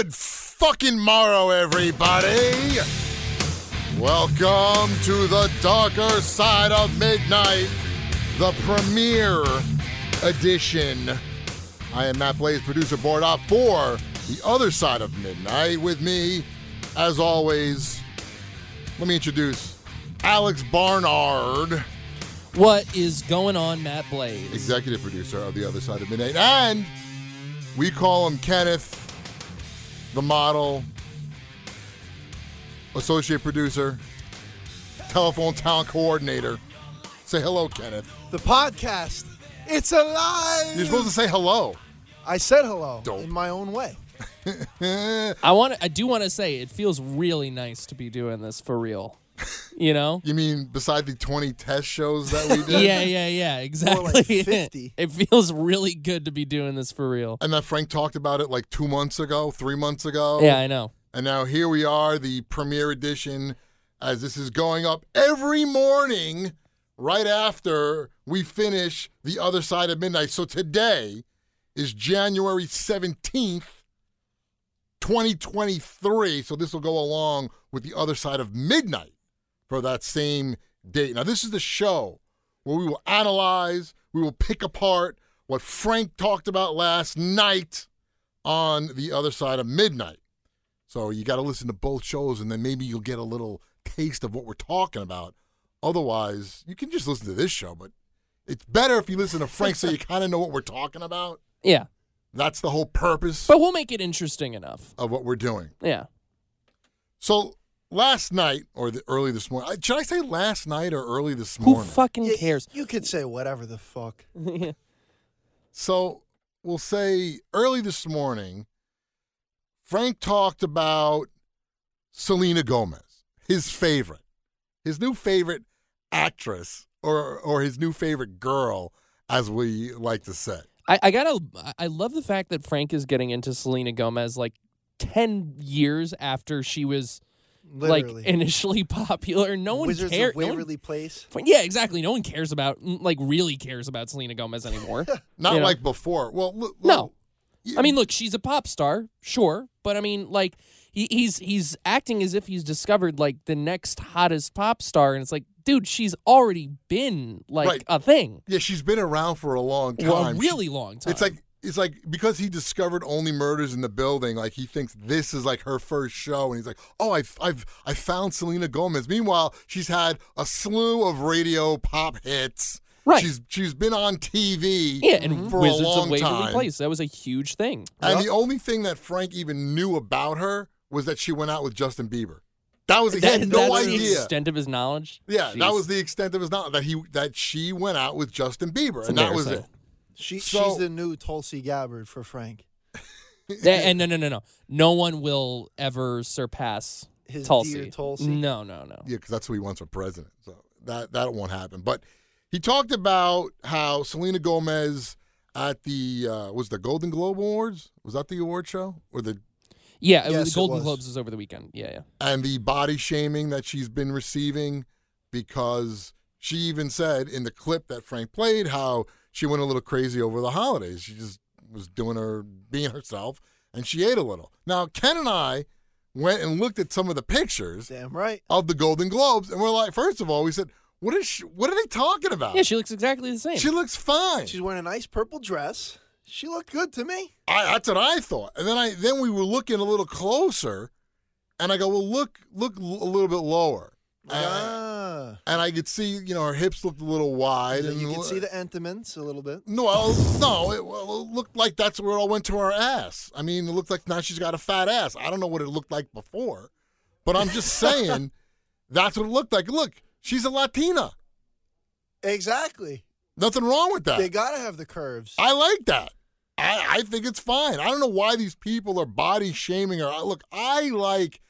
Good fucking morrow, everybody. Welcome to the darker side of midnight, the premiere edition. I am Matt Blaze, producer board op for the other side of midnight. With me, as always, let me introduce Alex Barnard, What is going on, Matt Blaze? executive producer of the other side of midnight, and we call him Kenneth, the model, associate producer, telephone talent coordinator. Say hello, Kenneth. The podcast. It's alive. You're supposed to say hello. I said hello Don't. in my own way. I want. I do want to say it feels really nice to be doing this for real. You know? You mean beside the 20 test shows that we did? yeah, yeah, yeah. Exactly. like 50. it feels really good to be doing this for real. And that Frank talked about it like two months ago, three months ago. Yeah, I know. And now here we are, the premiere edition, as this is going up every morning right after we finish The Other Side of Midnight. So today is January 17th, 2023. So this will go along with The Other Side of Midnight for that same date. Now, this is the show where we will analyze, we will pick apart what Frank talked about last night on The Other Side of Midnight. So you got to listen to both shows, and then maybe you'll get a little taste of what we're talking about. Otherwise, you can just listen to this show, but it's better if you listen to Frank so you kind of know what we're talking about. Yeah, That's the whole purpose but we'll make it interesting enough. of what we're doing. Yeah. So last night, or the, early this morning, should I say last night or early this morning? Who fucking Y- cares? You could say whatever the fuck. So we'll say early this morning, Frank talked about Selena Gomez, his favorite, his new favorite actress, or or his new favorite girl, as we like to say. I, I gotta. I love the fact that Frank is getting into Selena Gomez like ten years after she was Literally. like initially popular. No one Wizards cares. of Waverly Place. Yeah, exactly. No one cares about like really cares about Selena Gomez anymore. Not You know? like before. Well, look, No. look, I mean, look, she's a pop star, sure, but I mean, like he, he's he's acting as if he's discovered like the next hottest pop star, and it's like, dude, she's already been like Right. a thing yeah, she's been around for a long time. for a She- really long time. It's like it's like because he discovered only murders in the building, like he thinks this is like her first show, and he's like, "Oh, I've I've I found Selena Gomez." Meanwhile, she's had a slew of radio pop hits. Right. She's she's been on TV. yeah, and for a Wizards long of Waverly time. Place that was a huge thing. And the only thing that Frank even knew about her was that she went out with Justin Bieber. That was he That- had no that's the idea. extent of his knowledge. Yeah, that was the extent of his knowledge that he that she went out with Justin Bieber, and that was it. Embarrassing. She, So- she's the new Tulsi Gabbard for Frank. That- and no, no, no, no, no one will ever surpass His Tulsi. dear Tulsi. No, no, no. Yeah, because that's who he wants for president. So that that won't happen. But he talked about how Selena Gomez at the uh, was the Golden Globe Awards was that the award show or the Yeah, it Yes, was it the Golden was. Globes was over the weekend. Yeah, yeah. and the body shaming that she's been receiving because she even said in the clip that Frank played how she went a little crazy over the holidays. She just was doing her being herself and she ate a little. Now Ken and I went and looked at some of the pictures Damn right. of the Golden Globes and we're like, first of all, we said, what is she, what are they talking about? Yeah, she looks exactly the same. She looks fine. She's wearing a nice purple dress. She looked good to me. I, that's what I thought. And then I then we were looking a little closer, and I go, well, look look l- a little bit lower. Uh, ah. and I could see, you know, her hips looked a little wide, and You can see the entomans a little bit. no, well, no, it, well, it looked like that's where it all went to her ass. I mean, it looked like now she's got a fat ass. I don't know what it looked like before, but I'm just saying that's what it looked like. Look, she's a Latina. Exactly. Nothing wrong with that. They gotta have the curves. I like that. I, I think it's fine. I don't know why these people are body shaming her. Look, I like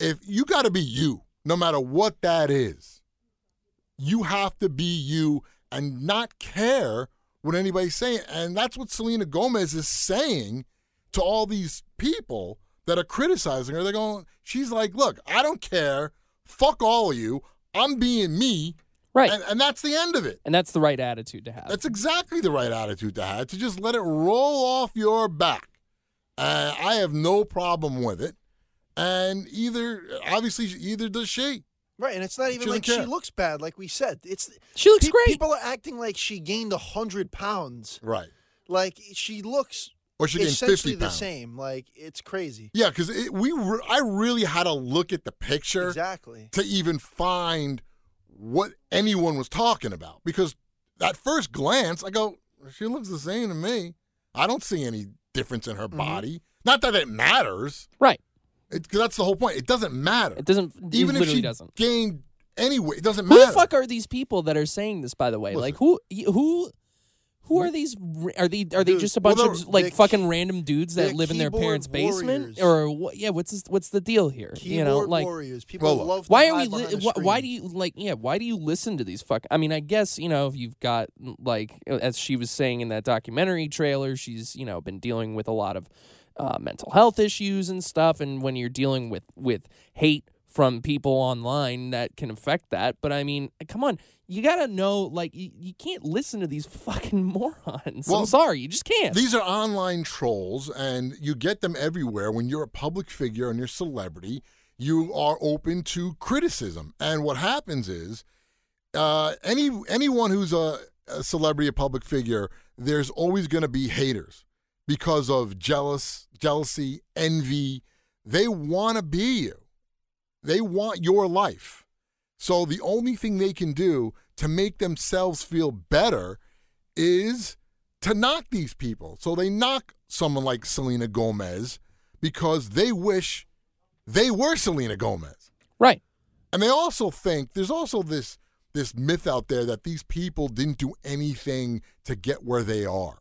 if you got to be you, no matter what that is. You have to be you and not care what anybody's saying. And that's what Selena Gomez is saying to all these people that are criticizing her. They're going, she's like, look, I don't care. Fuck all of you. I'm being me. Right. And, and that's the end of it. And that's the right attitude to have. That's exactly the right attitude to have, to just let it roll off your back. Uh, I have no problem with it. And either, obviously, either does she. right, and it's not even doesn't like she looks bad, like we said. It's she looks pe- great. People are acting like she gained a hundred pounds. Right. Like she looks Or she gained essentially 50 the same. Like it's crazy. Yeah, because we re- I really had to look at the picture Exactly. to even find what anyone was talking about. Because at first glance, I go, she looks the same to me. I don't see any difference in her Mm-hmm. body. Not that it matters. right. It, 'cause that's the whole point. It doesn't matter. It doesn't. Even it if she doesn't. gained anyway, it doesn't matter. Who the fuck are these people that are saying this? By the way, Listen. like who who who are these? Are they are they Dude, just a bunch they're- of like fucking random dudes that live in their keyboard parents' basement, or what? Yeah, what's this, what's the deal here? Keyboard you know, like warriors. People Well, look, love. To why are we? Li- behind why, why do you like? Yeah, why do you listen to these fuck? I mean, I guess you know if you've got like as she was saying in that documentary trailer, she's you know been dealing with a lot of uh, mental health issues and stuff, and when you're dealing with with hate from people online, that can affect that. But I mean, come on. You gotta know, like, you, you can't listen to these fucking morons. Well, I'm sorry, you just can't. These are online trolls, and you get them everywhere. When you're a public figure and you're a celebrity, you are open to criticism. And what happens is, uh, any anyone who's a, a celebrity, a public figure, there's always going to be haters because of jealous, jealousy, envy. They want to be you. They want your life. So the only thing they can do to make themselves feel better is to knock these people. So they knock someone like Selena Gomez because they wish they were Selena Gomez. right. And they also think there's also this this myth out there that these people didn't do anything to get where they are.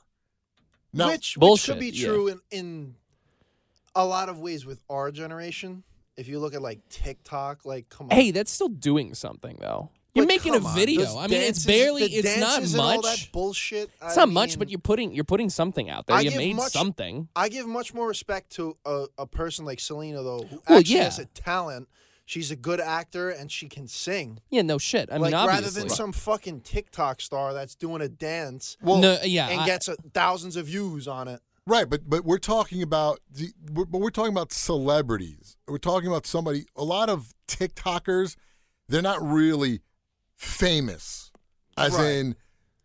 Now, which, which could be yeah. true in, in a lot of ways with our generation. If you look at like TikTok, like come on. Hey, that's still doing something though. You're Like, making a come on. video. I mean, it's barely. It's not dances and all that much. bullshit. It's I not much, but you're putting you're putting something out there. I you made much- something. I give much more respect to a, a person like Selena, though, who Well, actually yeah. has a talent. She's a good actor and she can sing. Yeah, no shit. I mean, like rather obviously. than some fucking TikTok star that's doing a dance well, no, yeah, and I- gets a, thousands of views on it. Right, but but we're talking about the, we're, but we're talking about celebrities. We're talking about somebody. A lot of TikTokers, they're not really famous, as Right. in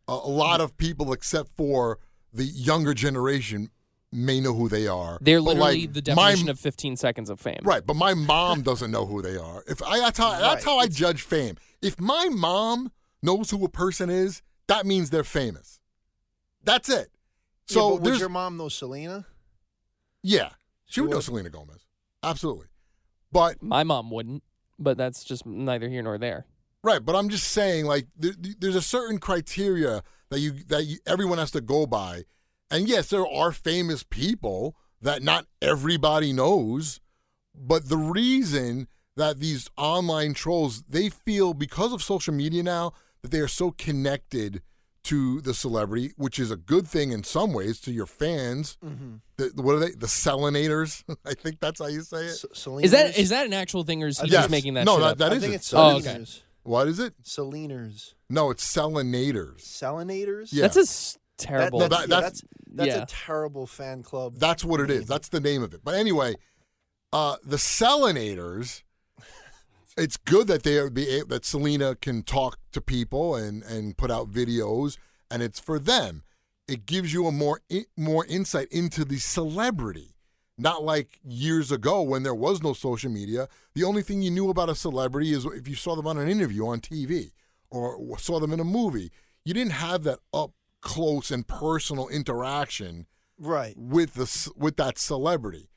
a, a lot of people, except for the younger generation, may know who they are. they're literally like, the my- definition of 15 seconds of fame. Right, but my mom doesn't know who they are. If I that's how that's Right, how I judge fame. If my mom knows who a person is, that means they're famous. That's it. Yeah, So but would your mom know Selena? yeah, she would know? Selena Gomez, absolutely. But My mom wouldn't, but that's just neither here nor there. right, but I'm just saying, like, there, there's a certain criteria that you that you, everyone has to go by, and yes, there are famous people that not everybody knows, but the reason that these online trolls they feel because of social media now that they are so connected to the celebrity, which is a good thing in some ways to your fans. Mm-hmm. The, what are they? The selenators? I think that's how you say it. S- Selena's? Is that is that an actual thing, or is he Yes. just making that no, shit that, up? that I is think it. it's Oh, okay. What is it? Selena's. No, it's selenators. Selenators? Yeah. That's a s- terrible. Well, that's, that- yeah, that's- that's, that's yeah. a terrible fan club. That's what it is. That's the name of it. But anyway, uh, the Selenators. It's good that they are be a- that Selena can talk to people and and put out videos, and it's for them. It gives you a more more insight into the celebrity. Not like years ago when there was no social media. The only thing you knew about a celebrity is if you saw them on an interview on TV or saw them in a movie. You didn't have that up close and personal interaction right. with the with that celebrity.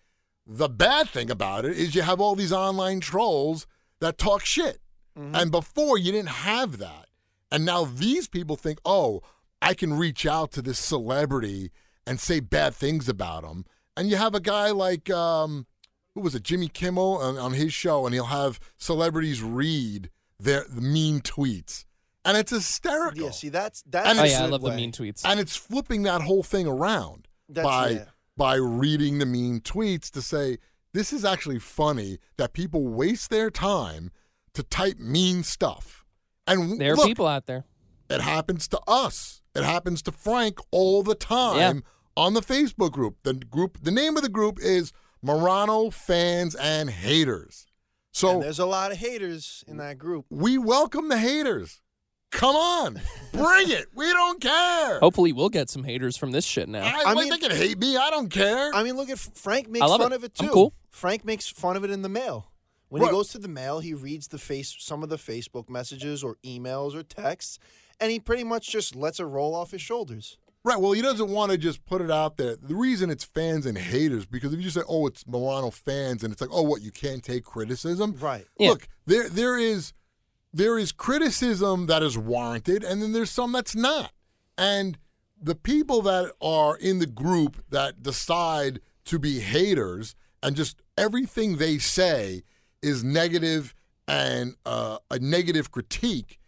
The bad thing about it is you have all these online trolls that talk shit. Mm-hmm. And before you didn't have that. And now these people think, "Oh, I can reach out to this celebrity and say bad things about him. And you have a guy like um, who was it, Jimmy Kimmel on, on his show, and he'll have celebrities read their mean tweets, and it's hysterical. Yeah, see that's that's And Oh yeah, I good love the mean tweets. and it's flipping that whole thing around That's- by yeah. by reading the mean tweets to say this is actually funny that people waste their time to type mean stuff. And there are look, people out there. it happens to us. It happens to Frank all the time on the Facebook group. The group the name of the group is Morano fans and haters. And So there's a lot of haters in that group. we welcome the haters. Come on, bring it. We don't care. Hopefully, we'll get some haters from this shit now. I, I like mean- they can hate me. I don't care. I mean, look at Frank makes fun it. of it too. I'm cool. Frank makes fun of it in the mail. When Right. he goes to the mail, he reads the face some of the Facebook messages or emails or texts, and he pretty much just lets it roll off his shoulders. Right. Well, he doesn't want to just put it out there. The reason it's fans and haters because if you just say, "Oh, it's Morano fans," and it's like, "Oh, what? You can't take criticism." Right. Yeah. Look, there there is there is criticism that is warranted, and then there's some that's not. And the people that are in the group that decide to be haters and just everything they say is negative and uh, a negative critique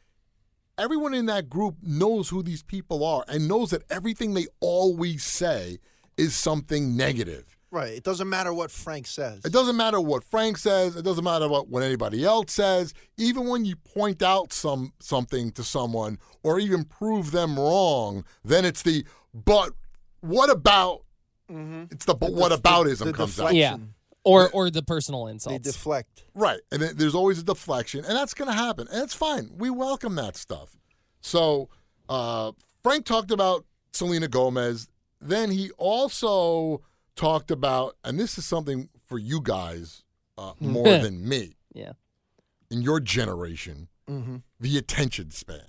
everyone in that group knows who these people are and knows that everything they always say is something negative. Right. It doesn't matter what Frank says. It doesn't matter what Frank says. It doesn't matter what, what anybody else says. Even when you point out some something to someone or even prove them wrong, then it's the but what about? Mhm. It's the but The what def- aboutism the comes out. Yeah. Or or the personal insults. They deflect. Right. And then there's always a deflection, and that's going to happen. And it's fine. We welcome that stuff. So uh, Frank talked about Selena Gomez. Then he also talked about, and this is something for you guys uh, more than me yeah. in your generation, Mm-hmm. the attention span.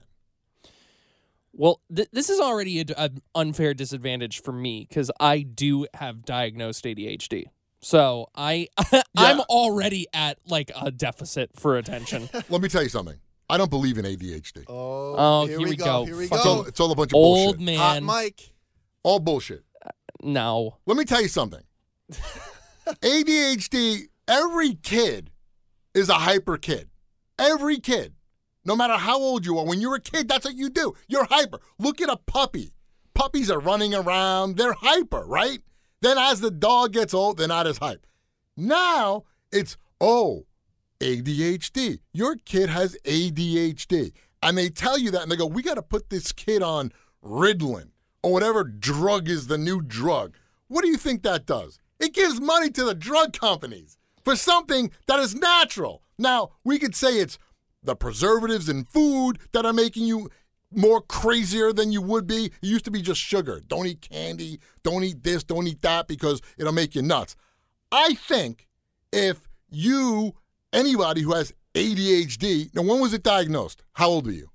Well, th- this is already an unfair disadvantage for me because I do have diagnosed ADHD. So I I'm already at like a deficit for attention. Let me tell you something. I don't believe in ADHD. Oh, Oh, here, here we we go. go. Here we It's all, go. it's all a bunch of Old bullshit. Hot man. Mike. All bullshit. No. Let me tell you something. ADHD, every kid is a hyper kid. Every kid. No matter how old you are, when you're a kid, that's what you do. You're hyper. Look at a puppy. Puppies are running around. They're hyper, right? Then as the dog gets old, they're not as hype. Now it's, oh, ADHD. Your kid has ADHD. And they tell you that and they go, we got to put this kid on Ritalin or whatever drug is the new drug. What do you think that does? It gives money to the drug companies for something that is natural. Now, we could say it's the preservatives in food that are making you more crazier than you would be. It used to be just sugar. Don't eat candy, don't eat this, don't eat that because it'll make you nuts. I think if you, anybody who has ADHD, now when was it diagnosed? How old were you?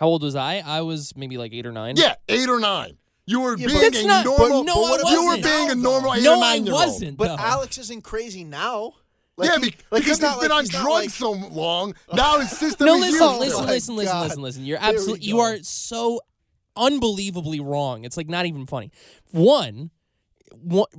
How old was I? I was maybe like eight or nine. Yeah, eight or nine. You were Yeah, but being That's a not- but normal. no, I you were wasn't. being a normal eight No, or I nine year old. wasn't. But though. Alex isn't crazy now. yeah, he- be- like, because he's not he's been like- on he's not drugs like- so long. Now his system No, is listen, used to listen, it. listen, listen, God. listen, listen. You're Here we absolutely, you go. are so unbelievably wrong. It's like not even funny. One, one,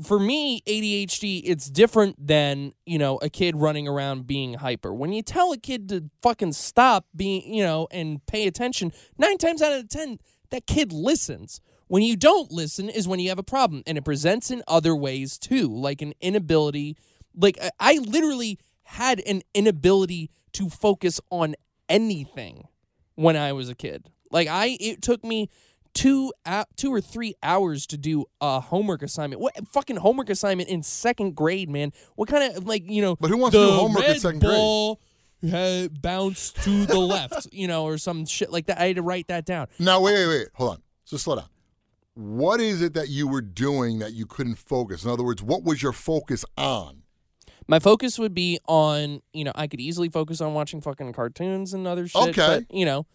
for me, ADHD, it's different than, you know, a kid running around being hyper. When you tell a kid to fucking stop being, you know, and pay attention, nine times out of ten, that kid listens. When you don't listen is when you have a problem, and it presents in other ways too, like an inability. Like I literally had an inability to focus on anything when I was a kid. Like I, it took me two uh, two or three hours to do a homework assignment. What fucking homework assignment in second grade, man? What kind of like you know? But who wants to do homework in second grade? ball had bounced to the left, you know, or some shit like that. I had to write that down. Now, wait, wait, wait. Hold on. So slow down. What is it that you were doing that you couldn't focus? In other words, what was your focus on? My focus would be on, you know, I could easily focus on watching fucking cartoons and other shit. Okay. But, you know,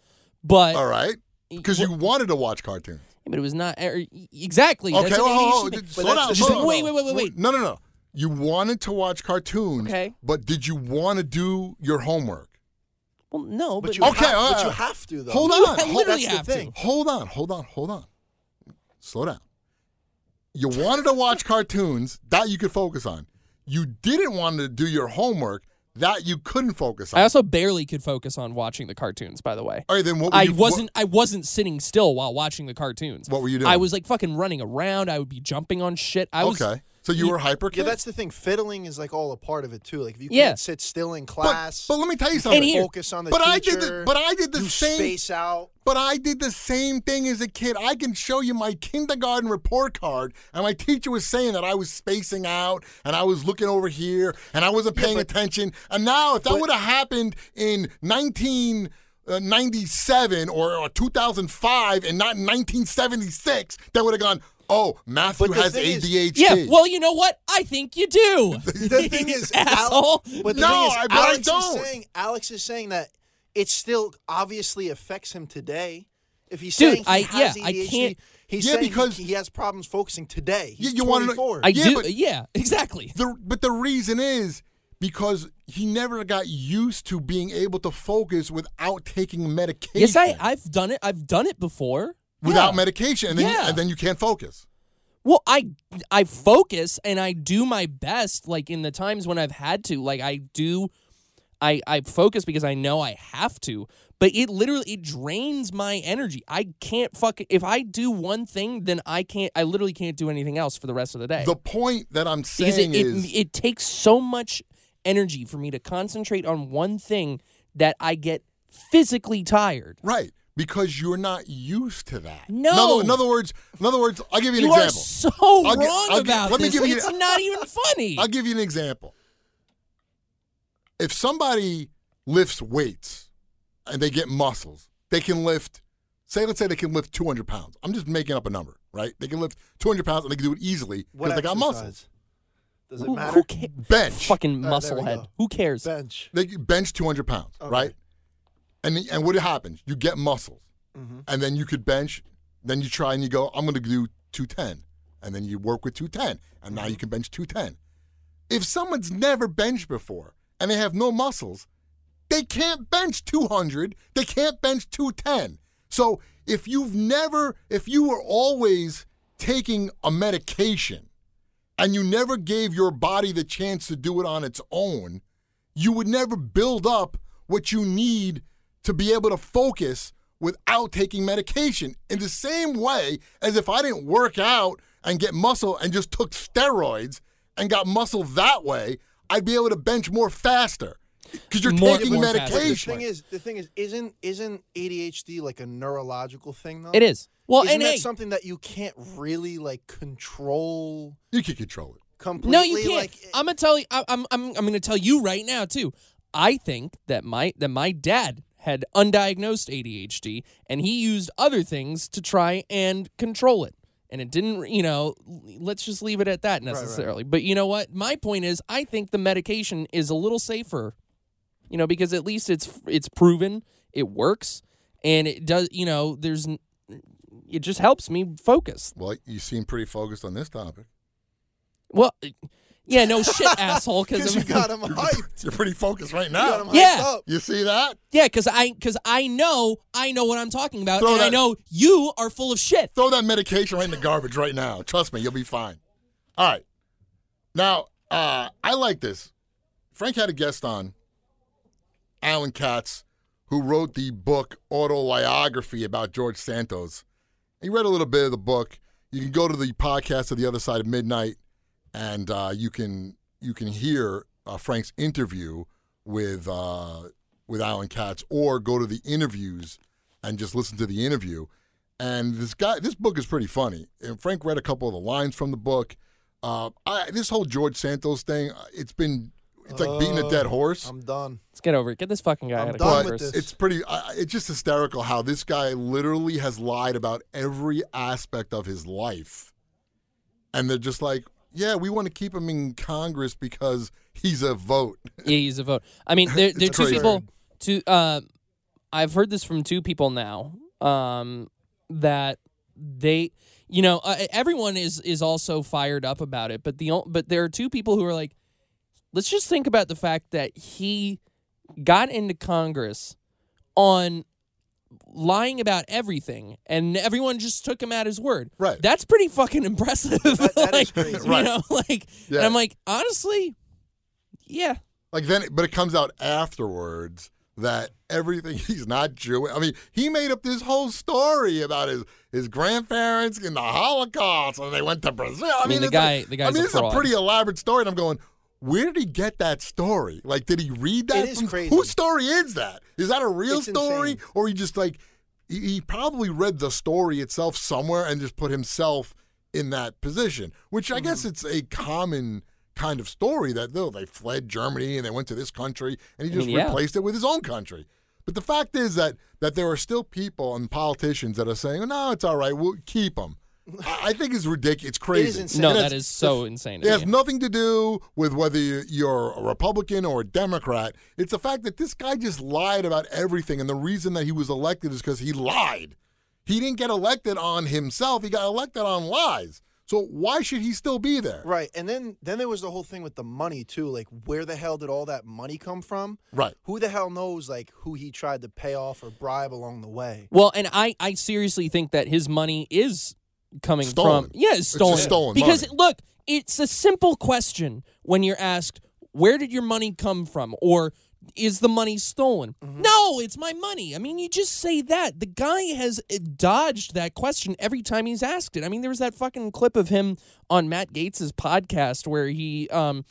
but All right. Because you wanted to watch cartoons. but it was not er, exactly. Okay, that's an hold on, hold on. ADHD thing. Slow down. the slow down. Wait, wait, wait, wait, wait. No, no, no. You wanted to watch cartoons. Okay. But did you want to do your homework? Well, no, but, But you, Okay, have, all but you have to though. Hold You on. ha- hold- literally That's the have to. thing. Hold on, hold on, hold on. slow down. You wanted to watch cartoons that you could focus on. You didn't want to do your homework that you couldn't focus on. I also barely could focus on watching the cartoons. By the way, All right, then what? Were I you, wasn't. I wasn't sitting still while watching the cartoons. What, what were you doing? I was like fucking running around. I would be jumping on shit. I was okay. So you were hyper. Yeah, that's the thing. Fiddling is like all a part of it too. Like if you Yeah. can't sit still in class, but let me tell you something. And here- focus on the but I teacher. did the but I did the you same space out. But I did the same thing as a kid. I can show you my kindergarten report card, and my teacher was saying that I was spacing out and I was looking over here and I wasn't paying but- attention. And now, if that would have happened in 1997 uh, or, or 2005 and not 1976, that would have gone, oh, Matthew But the has thing is- ADHD. Yeah, well, you know what? I think you do. The thing is, asshole. Al- but the No, thing is, I- but I don't. is saying Alex is saying that it still obviously affects him today. If he's Dude, saying he I- has yeah, I ADHD, can't- He's Yeah, saying he- because- he, has problems focusing today. He's you wanna know- 24. I Yeah, do. but- uh, yeah, exactly. The, but the reason is because he never got used to being able to focus without taking medication. Yes, I. I've done it. I've done it before. Without Yeah. medication, and then, you, Yeah. and then you can't focus. Well, I I focus and I do my best like in the times when I've had to. Like I do I I focus because I know I have to, but it literally it drains my energy. I can't fucking if I do one thing, then I can't I literally can't do anything else for the rest of the day. The point that I'm saying it, is, it it takes so much energy for me to concentrate on one thing that I get physically tired. right, because you're not used to that. No. In other, in other words, in other words, I'll give you an You are example. so I'll wrong I'll gi- about let me this. give you- it's not even funny. I'll give you an example. If somebody lifts weights and they get muscles, they can lift. Say, let's say they can lift 200 pounds. I'm just making up a number, right? They can lift 200 pounds and they can do it easily because they got muscles. Does it who, matter? who cares? Bench. Fucking Uh, head. go. Who cares? Bench. They bench 200 pounds, Okay. right? And and what happens? You get muscles, Mhm. and then you could bench. Then you try and you go, I'm going to do 210, and then you work with 210, and now you can bench 210. If someone's never benched before and they have no muscles, they can't bench 200. They can't bench 210. So if you've never, if you were always taking a medication and you never gave your body the chance to do it on its own, you would never build up what you need to be able to focus without taking medication. In the same way as if I didn't work out and get muscle and just took steroids and got muscle that way, I'd be able to bench more faster because you're More- taking more faster. But the thing is, the thing is, isn't isn't ADHD like a neurological thing though? It is. Well, Isn't and that hey, something that you can't really like control you can control it. completely? no, you can't. Like, I'm gonna tell you. I, I'm I'm I'm gonna tell you right now too. I think that my that my dad had undiagnosed ADHD, and he used other things to try and control it. And it didn't, you know, let's just leave it at that right. necessarily. But you know what? My point is, I think the medication is a little safer, you know, because at least it's it's proven it works, and it does. You know, there's, it just helps me focus. Well, you seem pretty focused on this topic. Well, yeah, no shit, asshole. because Because you got him hyped. You're pretty focused right You got him now. hyped Yeah. up. You see that? Yeah, because I because I know I know what I'm talking about, Throw and I that- know you are full of shit. Throw that medication right in the garbage right now. Trust me, you'll be fine. All right. Now, uh, I like this. Frank had a guest on, Alan Katz, who wrote the book autobiography about George Santos. He read a little bit of the book. You can go to the podcast of the other side of midnight, and uh, you can you can hear uh, Frank's interview with uh, with Alan Katz, or go to the interviews and just listen to the interview. And this guy, this book is pretty funny. And Frank read a couple of the lines from the book. Uh, I, this whole George Santos thing, uh, it's been, it's like beating a dead horse. I'm done. Let's get over it. Get this fucking guy I'm out of done with Congress. this. It's pretty. Uh, it's just hysterical how this guy literally has lied about every aspect of his life, and they're just like, "Yeah, we want to keep him in Congress because he's a vote." Yeah, he's a vote. I mean, there, there are two crazy. people. Two. Uh, I've heard this from two people now. Um, that they, you know, uh, everyone is is also fired up about it, but the but there are two people who are like, let's just think about the fact that he got into Congress on lying about everything and everyone just took him at his word. Right. That's pretty fucking impressive. That- that is like, crazy. You Right. know, like Yeah. and I'm like, honestly, yeah. Like then, but it comes out afterwards that everything he's not Jewish. I mean, he made up this whole story about his his grandparents in the Holocaust, and they went to Brazil. I, mean, the it's guy- a- the guy's I mean, a it's a fraud. pretty elaborate story, and I'm going. Where did he get that story? Like, did he read that? It is from- crazy. Whose story is that? Is that a real It's story, insane. or he just like he, he probably read the story itself somewhere and just put himself in that position? Which I guess Mm-hmm. it's a common kind of story that though they fled Germany and they went to this country and he I just mean, yeah. replaced it with his own country. But the fact is that that there are still people and politicians that are saying, "No, it's all right. We'll keep him." I, I think it's ridiculous. It's crazy. insane. No, And that it's- is so insane. It To has me. nothing to do with whether you're a Republican or a Democrat. It's the fact that this guy just lied about everything, and the reason that he was elected is because he lied. He didn't get elected on himself; he got elected on lies. So why should he still be there? Right, and then then there was the whole thing with the money too. Like, where the hell did all that money come from? Right. Who the hell knows like who he tried to pay off or bribe along the way? Well, and I, I seriously think that his money is coming Stolen. from yeah, it's It's stolen. stolen because money. look, it's a simple question when you're asked, "Where did your money come from?" or "Is the money stolen?" Mm-hmm. No, it's my money. I mean, you just say that. The guy has uh, dodged that question every time he's asked it. I mean, there was that fucking clip of him on Matt Gaetz's podcast where he um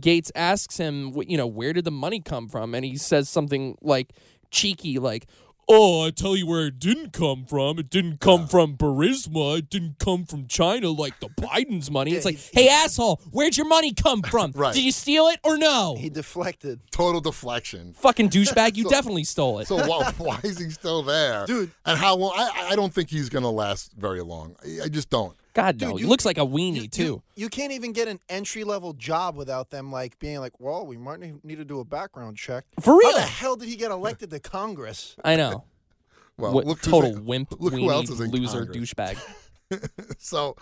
Gates asks him, you know, where did the money come from? And he says something like cheeky, like, Oh, I tell you where it didn't come from. It didn't come from Burisma. It didn't come from China like the Biden's money. It's Yeah, like, hey, asshole, where'd your money come from? Right. Did you steal it or no? He deflected. Total deflection. Fucking douchebag, you definitely stole it. So why, why is he still there, Dude. And how long? I, I don't think he's going to last very long. I, I just don't. God, no. Dude, he looks like a weenie, You- too. You, you can't even get an entry level job without them like being like, well, we might need to do a background check. For real. How the hell did he get elected to Congress? I know. Well, What look total in- wimp, Look weenie, who else is in loser, Congress. douchebag. So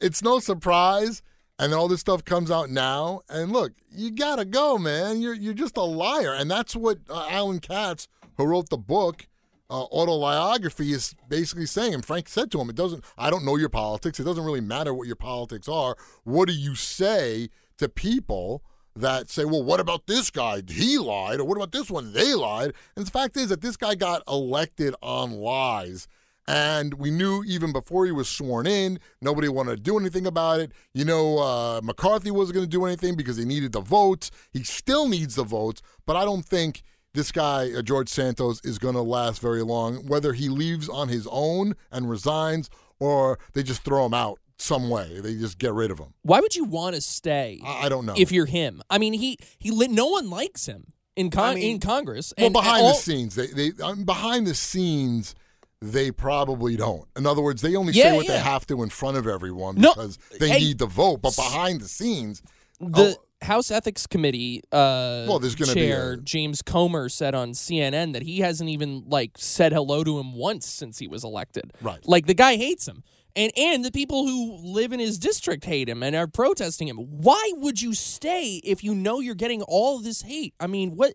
it's no surprise, and all this stuff comes out now. And look, you gotta go, man. You're you're just a liar, and that's what uh, Alan Katz, who wrote the book. Uh, autobiography is basically saying, and Frank said to him, "It doesn't. I don't know your politics. It doesn't really matter what your politics are. What do you say to people that say, well, what about this guy? He lied, or what about this one? They lied." And the fact is that this guy got elected on lies. And we knew even before he was sworn in, nobody wanted to do anything about it. You know, uh, McCarthy wasn't going to do anything because he needed the votes. He still needs the votes, but I don't think this guy, uh, George Santos, is going to last very long. Whether he leaves on his own and resigns or they just throw him out some way, they just get rid of him. Why would you want to stay I, I don't know. if you're him? I mean, he, he li- no one likes him in, con- I mean- in Congress. well, and behind all- the scenes, they, they um, behind the scenes, they probably don't. In other words, they only Yeah, say what they have to in front of everyone No, because they hey, need the vote. But behind the scenes, the oh, House Ethics Committee uh, Well, there's gonna be chair a- James Comer said on CNN that he hasn't even like said hello to him once since he was elected. Right. Like the guy hates him. And and the people who live in his district hate him and are protesting him. Why would you stay if you know you're getting all this hate? I mean, what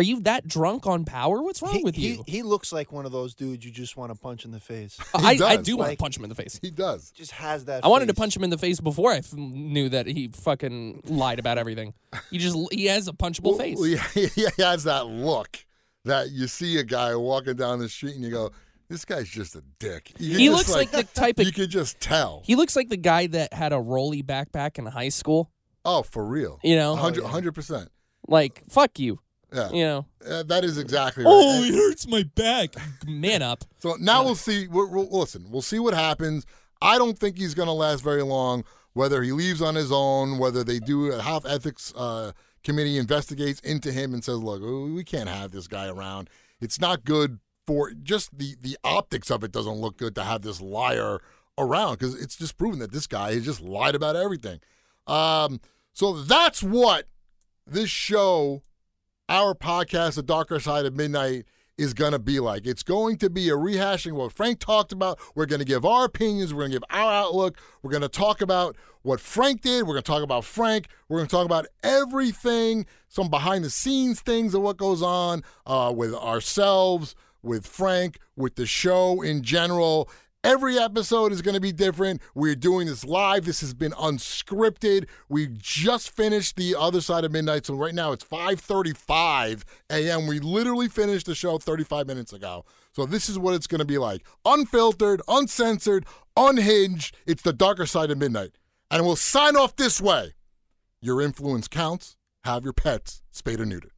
are you that drunk on power? What's wrong He, with he, you? he looks like one of those dudes you just want to punch in the face. I, I does, do want to punch him in the face. he does. just has that. I wanted to punch him in the face before I f- knew that he fucking lied about everything. He just he has a punchable face. Well, yeah, he has that look that you see a guy walking down the street and you go, "This guy's just a dick." You He just, looks like the type of you could just tell. he looks like the guy that had a rolly backpack in high school. oh, for real. You know, 100 percent. like fuck you. Yeah, You know, Uh, that is exactly right. oh, it hurts my back. Man up. So now we'll see. We'll, we'll, listen, we'll see what happens. I don't think he's going to last very long. Whether he leaves on his own, whether they do a half ethics uh, committee investigates into him and says, "Look, we can't have this guy around. It's not good for just the the optics of it. Doesn't look good to have this liar around because it's just proven that this guy has just lied about everything." Um, so that's what this show our podcast, The Darker Side of Midnight, is going to be like. It's going to be a rehashing what Frank talked about. We're going to give our opinions. We're going to give our outlook. We're going to talk about what Frank did. We're going to talk about Frank. We're going to talk about everything, some behind the scenes things of what goes on uh, with ourselves, with Frank, with the show in general. Every episode is going to be different. We're doing this live. This has been unscripted. We just finished the other side of midnight, so right now it's 5:35 a.m. We literally finished the show 35 minutes ago. So this is what it's going to be like: unfiltered, uncensored, unhinged. It's the darker side of midnight, and we'll sign off this way: Your influence counts. Have your pets spayed or neutered.